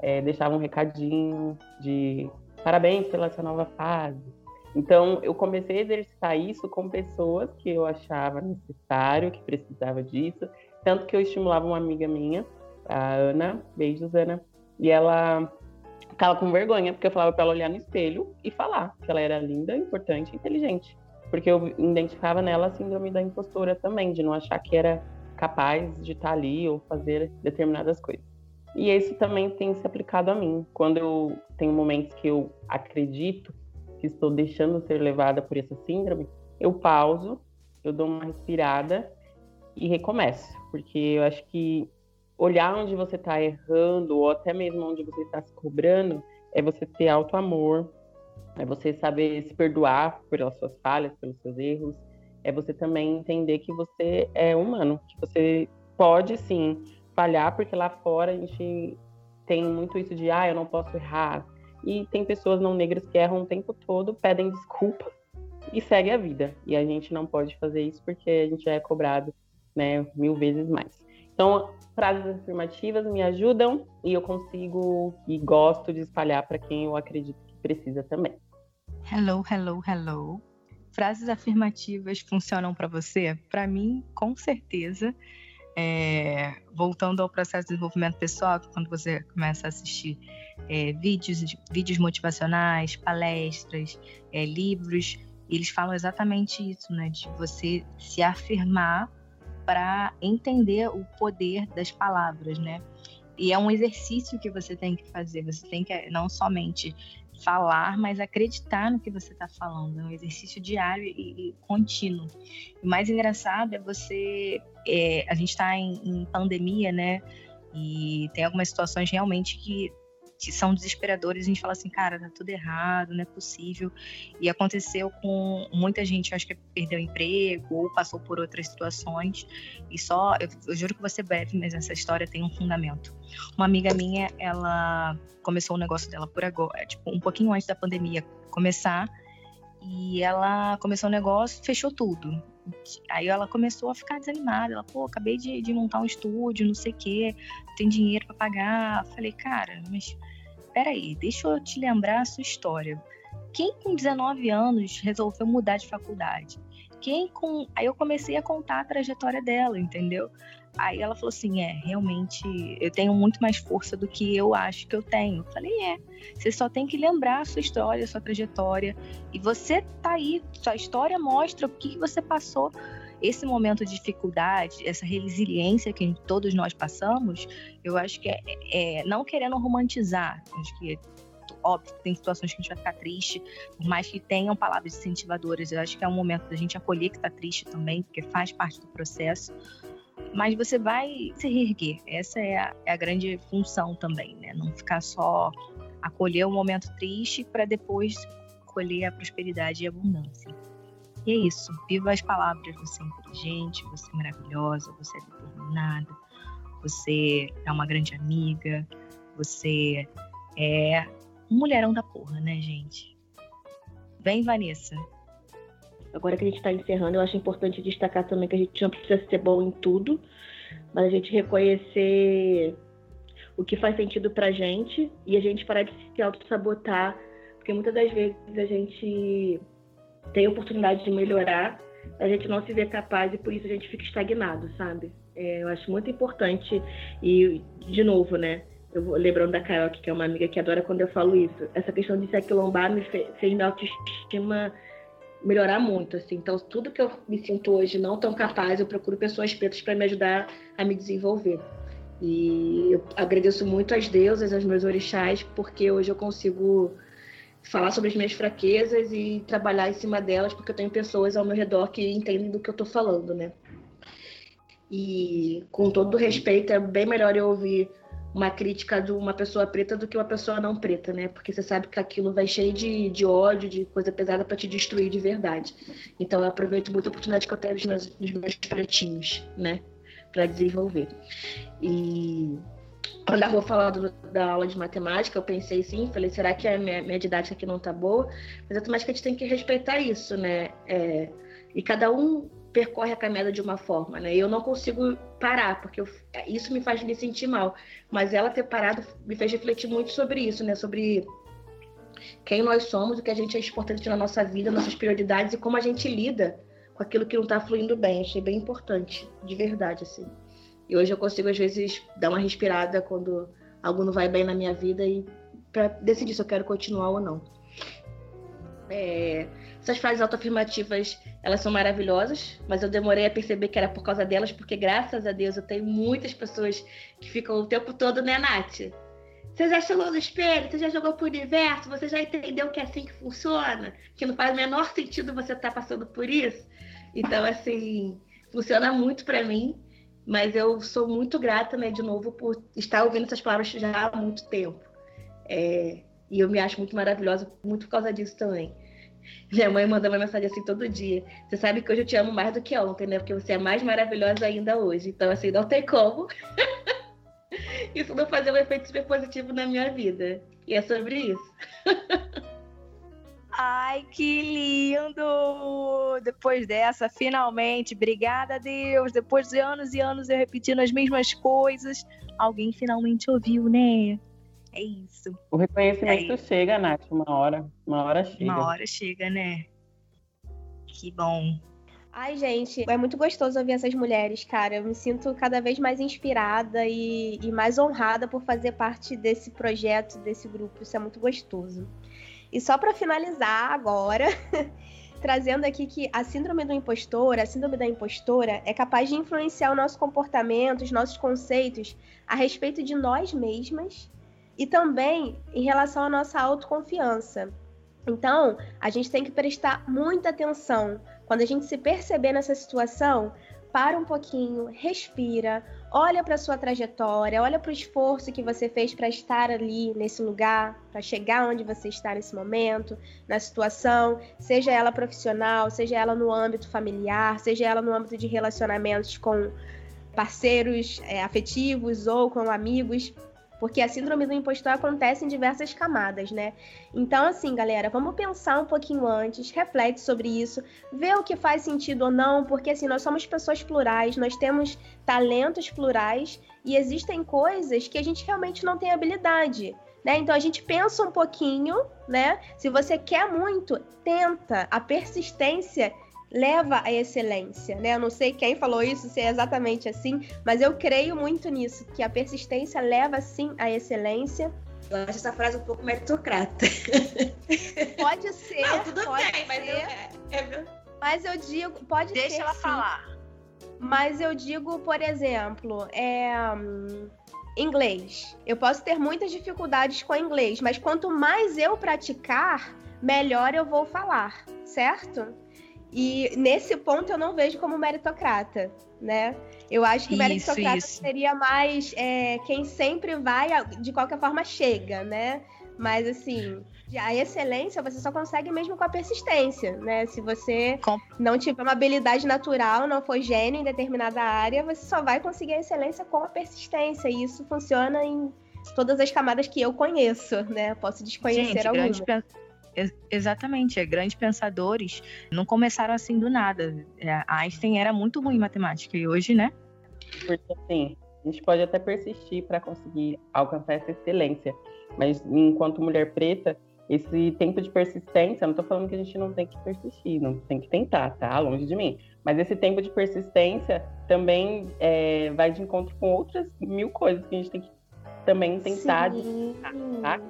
É, deixava um recadinho de parabéns pela sua nova fase. Então, eu comecei a exercitar isso com pessoas que eu achava necessário, que precisava disso. Tanto que eu estimulava uma amiga minha, a Ana, beijos, Ana, e ela ficava com vergonha, porque eu falava para ela olhar no espelho e falar que ela era linda, importante inteligente. Porque eu identificava nela a síndrome da impostora também, de não achar que era capaz de estar ali ou fazer determinadas coisas. E isso também tem se aplicado a mim. Quando eu tenho momentos que eu acredito que estou deixando ser levada por essa síndrome, eu pauso, eu dou uma respirada e recomeço. Porque eu acho que olhar onde você está errando, ou até mesmo onde você está se cobrando, é você ter alto amor, é você saber se perdoar pelas suas falhas, pelos seus erros, é você também entender que você é humano, que você pode sim falhar, porque lá fora a gente tem muito isso de, ah, eu não posso errar. E tem pessoas não negras que erram o tempo todo, pedem desculpa e segue a vida. E a gente não pode fazer isso porque a gente já é cobrado, né, mil vezes mais. Então, frases afirmativas me ajudam e eu consigo e gosto de espalhar para quem eu acredito que precisa também. Hello, hello, hello. Frases afirmativas funcionam para você? Para mim, com certeza. É, voltando ao processo de desenvolvimento pessoal, quando você começa a assistir é, vídeos, vídeos motivacionais, palestras, é, livros, eles falam exatamente isso, né? De você se afirmar para entender o poder das palavras, né? E é um exercício que você tem que fazer. Você tem que não somente falar, mas acreditar no que você está falando. É um exercício diário e, e contínuo. O mais engraçado é você. É, a gente está em, em pandemia, né? E tem algumas situações realmente que que são desesperadores, a gente fala assim, cara, tá tudo errado, não é possível. E aconteceu com muita gente, acho que perdeu emprego ou passou por outras situações. E só, eu, eu juro que você breve, mas essa história tem um fundamento. Uma amiga minha, ela começou o negócio dela por agora, tipo, um pouquinho antes da pandemia começar. E ela começou o negócio, fechou tudo. Aí ela começou a ficar desanimada. Ela, pô, acabei de, de montar um estúdio, não sei o quê, tem dinheiro para pagar. Falei, cara, mas peraí, deixa eu te lembrar a sua história. Quem com 19 anos resolveu mudar de faculdade? Quem com. Aí eu comecei a contar a trajetória dela, entendeu? Aí ela falou assim: é, realmente eu tenho muito mais força do que eu acho que eu tenho. Eu falei: é, você só tem que lembrar a sua história, a sua trajetória. E você tá aí, sua história mostra o que você passou esse momento de dificuldade, essa resiliência que todos nós passamos, eu acho que é, é não querendo romantizar, acho que óbvio que tem situações que a gente vai ficar triste, por mais que tenham palavras incentivadoras, eu acho que é um momento da gente acolher que está triste também, porque faz parte do processo. Mas você vai se reerguer. Essa é a, é a grande função também, né? Não ficar só acolher o momento triste para depois colher a prosperidade e a abundância. E é isso. Viva as palavras. Você é inteligente, você é maravilhosa, você é determinada, você é uma grande amiga, você é um mulherão da porra, né, gente? Vem, Vanessa. Agora que a gente está encerrando, eu acho importante destacar também que a gente não precisa ser bom em tudo, mas a gente reconhecer o que faz sentido pra gente e a gente parar de se auto-sabotar, porque muitas das vezes a gente tem oportunidade de melhorar, a gente não se vê capaz e por isso a gente fica estagnado, sabe? É, eu acho muito importante e, de novo, né? Eu vou lembrando da Carol, que é uma amiga que adora quando eu falo isso. Essa questão de se aquilombar me fez, fez minha autoestima melhorar muito, assim. Então, tudo que eu me sinto hoje não tão capaz, eu procuro pessoas pretas para me ajudar a me desenvolver. E eu agradeço muito às deusas, aos meus orixás, porque hoje eu consigo falar sobre as minhas fraquezas e trabalhar em cima delas, porque eu tenho pessoas ao meu redor que entendem do que eu estou falando, né? E com todo respeito, é bem melhor eu ouvir uma crítica de uma pessoa preta do que uma pessoa não preta, né? Porque você sabe que aquilo vai cheio de, de ódio, de coisa pesada para te destruir de verdade. Então eu aproveito muito a oportunidade que eu tenho nos nos meus pretinhos, né? Para desenvolver. E quando a Rô falou da aula de matemática, eu pensei sim, falei, será que a minha, minha didática aqui não tá boa? Mas automaticamente a gente tem que respeitar isso, né? É, e cada um percorre a caminhada de uma forma, né? Eu não consigo parar, porque eu, isso me faz me sentir mal. Mas ela ter parado me fez refletir muito sobre isso, né? Sobre quem nós somos, o que a gente é importante na nossa vida, nossas prioridades e como a gente lida com aquilo que não está fluindo bem. Achei bem importante, de verdade, assim. E hoje eu consigo, às vezes, dar uma respirada quando algo não vai bem na minha vida e para decidir se eu quero continuar ou não. É, essas frases autoafirmativas, elas são maravilhosas, mas eu demorei a perceber que era por causa delas, porque graças a Deus eu tenho muitas pessoas que ficam o tempo todo, né, Nath? Você já chegou no espelho, você já jogou pro universo, você já entendeu que é assim que funciona, que não faz o menor sentido você estar tá passando por isso. Então, assim, funciona muito para mim, mas eu sou muito grata, né, de novo, por estar ouvindo essas palavras já há muito tempo. É, e eu me acho muito maravilhosa, muito por causa disso também. Minha mãe manda uma mensagem assim todo dia. Você sabe que hoje eu te amo mais do que ontem, né? Porque você é mais maravilhosa ainda hoje. Então, assim, não tem como isso não fazer um efeito super positivo na minha vida. E é sobre isso. Ai, que lindo! Depois dessa, finalmente, obrigada a Deus. Depois de anos e anos eu repetindo as mesmas coisas, alguém finalmente ouviu, né? É isso. O reconhecimento é chega, Nath, uma hora. Uma hora chega. Uma hora chega, né? Que bom. Ai, gente, é muito gostoso ouvir essas mulheres, cara. Eu me sinto cada vez mais inspirada e, e mais honrada por fazer parte desse projeto, desse grupo. Isso é muito gostoso. E só para finalizar agora, trazendo aqui que a síndrome do impostor, a síndrome da impostora, é capaz de influenciar o nosso comportamento, os nossos conceitos a respeito de nós mesmas e também em relação à nossa autoconfiança. Então, a gente tem que prestar muita atenção. Quando a gente se perceber nessa situação, para um pouquinho, respira, olha para sua trajetória, olha para o esforço que você fez para estar ali nesse lugar, para chegar onde você está nesse momento, na situação, seja ela profissional, seja ela no âmbito familiar, seja ela no âmbito de relacionamentos com parceiros é, afetivos ou com amigos. Porque a síndrome do impostor acontece em diversas camadas, né? Então, assim, galera, vamos pensar um pouquinho antes, reflete sobre isso, vê o que faz sentido ou não, porque assim, nós somos pessoas plurais, nós temos talentos plurais e existem coisas que a gente realmente não tem habilidade. Né? Então a gente pensa um pouquinho, né? Se você quer muito, tenta. A persistência leva à excelência, né? Eu não sei quem falou isso, se é exatamente assim, mas eu creio muito nisso, que a persistência leva sim à excelência. Eu acho essa frase um pouco meritocrata. Pode ser. Não, tudo pode bem, mas eu, é, é... mas eu digo, pode Deixa ser. Deixa ela sim. falar. Mas eu digo, por exemplo, é, hum, inglês. Eu posso ter muitas dificuldades com inglês, mas quanto mais eu praticar, melhor eu vou falar, certo? E nesse ponto eu não vejo como meritocrata, né? Eu acho que Isso, meritocrata isso. seria mais é, quem sempre vai, de qualquer forma chega, né? Mas assim, a excelência você só consegue mesmo com a persistência, né? Se você Com- não tiver uma habilidade natural, não for gênio em determinada área, você só vai conseguir a excelência com a persistência. E isso funciona em todas as camadas que eu conheço, né? Posso desconhecer Gente, alguma. Ex- Exatamente, é, grandes pensadores não começaram assim do nada. É, Einstein era muito ruim em matemática e hoje, né? Porque assim, a gente pode até persistir para conseguir alcançar essa excelência, mas enquanto mulher preta, esse tempo de persistência, eu não tô falando que a gente não tem que persistir, não tem que tentar, tá? Longe de mim. Mas esse tempo de persistência também é, vai de encontro com outras mil coisas que a gente tem que também tentar Sim. tá?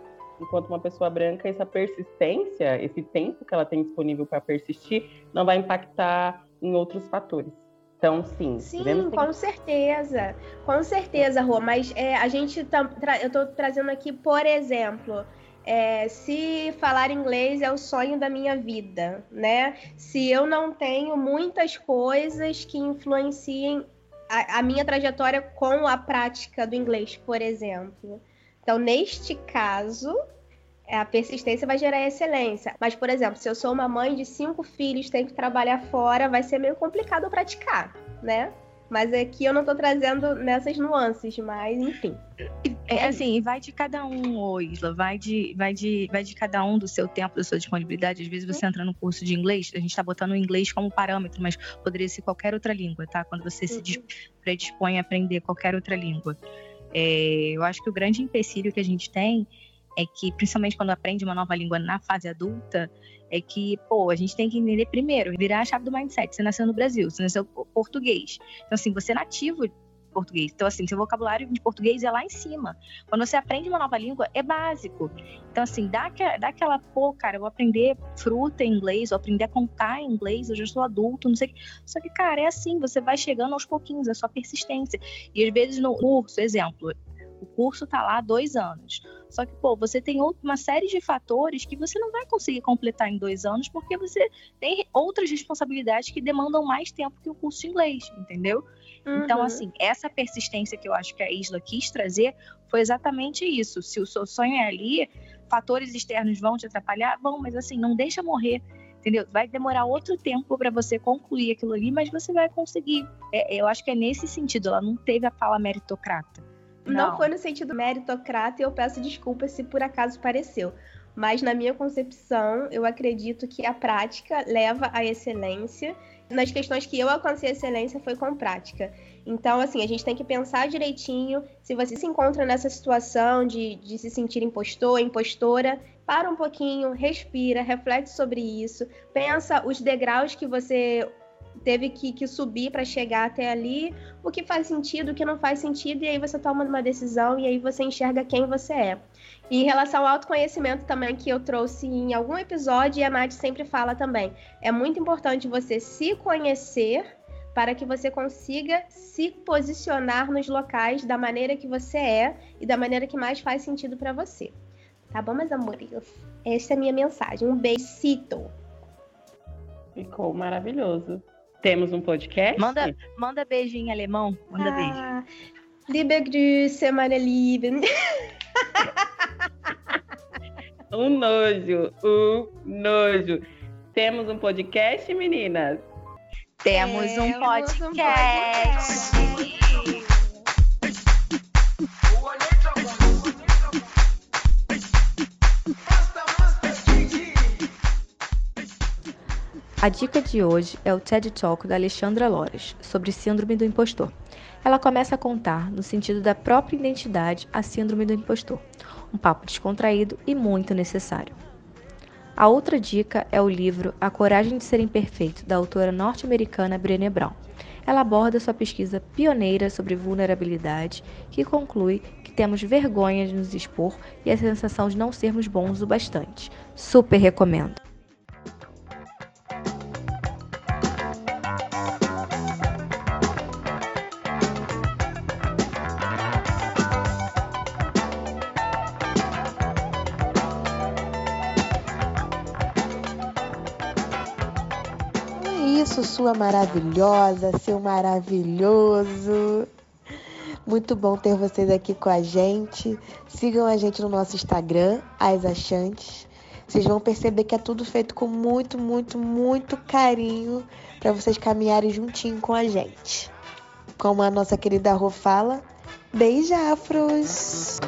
Enquanto uma pessoa branca, essa persistência, esse tempo que ela tem disponível para persistir, não vai impactar em outros fatores. Então, sim, Sim, com certeza. Com certeza, Rô. Mas é, a gente tá, eu tô trazendo aqui, por exemplo, é, se falar inglês é o sonho da minha vida, né? Se eu não tenho muitas coisas que influenciem a, a minha trajetória com a prática do inglês, por exemplo. Então, neste caso, é, a persistência vai gerar excelência. Mas, por exemplo, se eu sou uma mãe de cinco filhos, tenho que trabalhar fora, vai ser meio complicado praticar, né? Mas aqui eu não tô trazendo nessas nuances, mas enfim. É assim, vai de cada um, ô Isla, vai de, vai, de, vai de cada um do seu tempo, da sua disponibilidade. Às vezes você entra no curso de inglês, a gente está botando o inglês como parâmetro, mas poderia ser qualquer outra língua, tá? Quando você uhum. se predispõe a aprender qualquer outra língua. É, eu acho que o grande empecilho que a gente tem é que, principalmente quando aprende uma nova língua na fase adulta, é que, pô, a gente tem que entender primeiro, virar a chave do mindset. Você nasceu no Brasil, você nasceu português. Então, assim, você é nativo português. Então, assim, seu vocabulário de português é lá em cima. Quando você aprende uma nova língua, é básico. Então, assim, dá, dá aquela, pô, cara, eu vou aprender fruta em inglês, ou aprender a contar em inglês, eu já sou adulto, não sei o que. Só que, cara, é assim, você vai chegando aos pouquinhos, é só persistência. E às vezes no curso, exemplo, o curso tá lá dois anos. Só que, pô, você tem uma série de fatores que você não vai conseguir completar em dois anos porque você tem outras responsabilidades que demandam mais tempo que o curso de inglês, entendeu? Então, uhum. Então, assim, essa persistência que eu acho que a Isla quis trazer foi exatamente isso. Se o seu sonho é ali, fatores externos vão te atrapalhar? Vão, mas assim, não deixa morrer entendeu? Vai demorar outro tempo para você concluir aquilo ali, mas você vai conseguir. É, eu acho que é nesse sentido. Ela não teve a fala meritocrata. Não. não foi no sentido meritocrata e eu peço desculpas se por acaso pareceu. Mas na minha concepção, eu acredito que a prática leva à excelência. Nas questões que eu alcancei excelência foi com prática. Então, assim, a gente tem que pensar direitinho. Se você se encontra nessa situação de, de se sentir impostor, impostora, para um pouquinho, respira, reflete sobre isso, pensa os degraus que você teve que, que subir para chegar até ali, o que faz sentido, o que não faz sentido, e aí você toma uma decisão e aí você enxerga quem você é. E em relação ao autoconhecimento também, que eu trouxe em algum episódio, e a Nath sempre fala também, é muito importante você se conhecer para que você consiga se posicionar nos locais da maneira que você é e da maneira que mais faz sentido para você. Tá bom, meus amores? Essa é a minha mensagem. Um beijito. Ficou maravilhoso. Temos um podcast? Manda, manda beijo em alemão. Manda ah, beijo. Liebe Grüße, meine Lieben. um nojo, um nojo. Temos um podcast, meninas? Temos, Temos um podcast. Um podcast. A dica de hoje é o TED Talk da Alexandra Loras, sobre síndrome do impostor. Ela começa a contar no sentido da própria identidade a síndrome do impostor, um papo descontraído e muito necessário. A outra dica é o livro A Coragem de Ser Imperfeito, da autora norte-americana Brené Brown. Ela aborda sua pesquisa pioneira sobre vulnerabilidade, que conclui que temos vergonha de nos expor e a sensação de não sermos bons o bastante. Super recomendo! Sua maravilhosa, seu maravilhoso. Muito bom ter vocês aqui com a gente. Sigam a gente no nosso Instagram, As Achantes. Vocês vão perceber que é tudo feito com muito, muito, muito carinho para vocês caminharem juntinho com a gente. Como a nossa querida Rô fala, beijafros!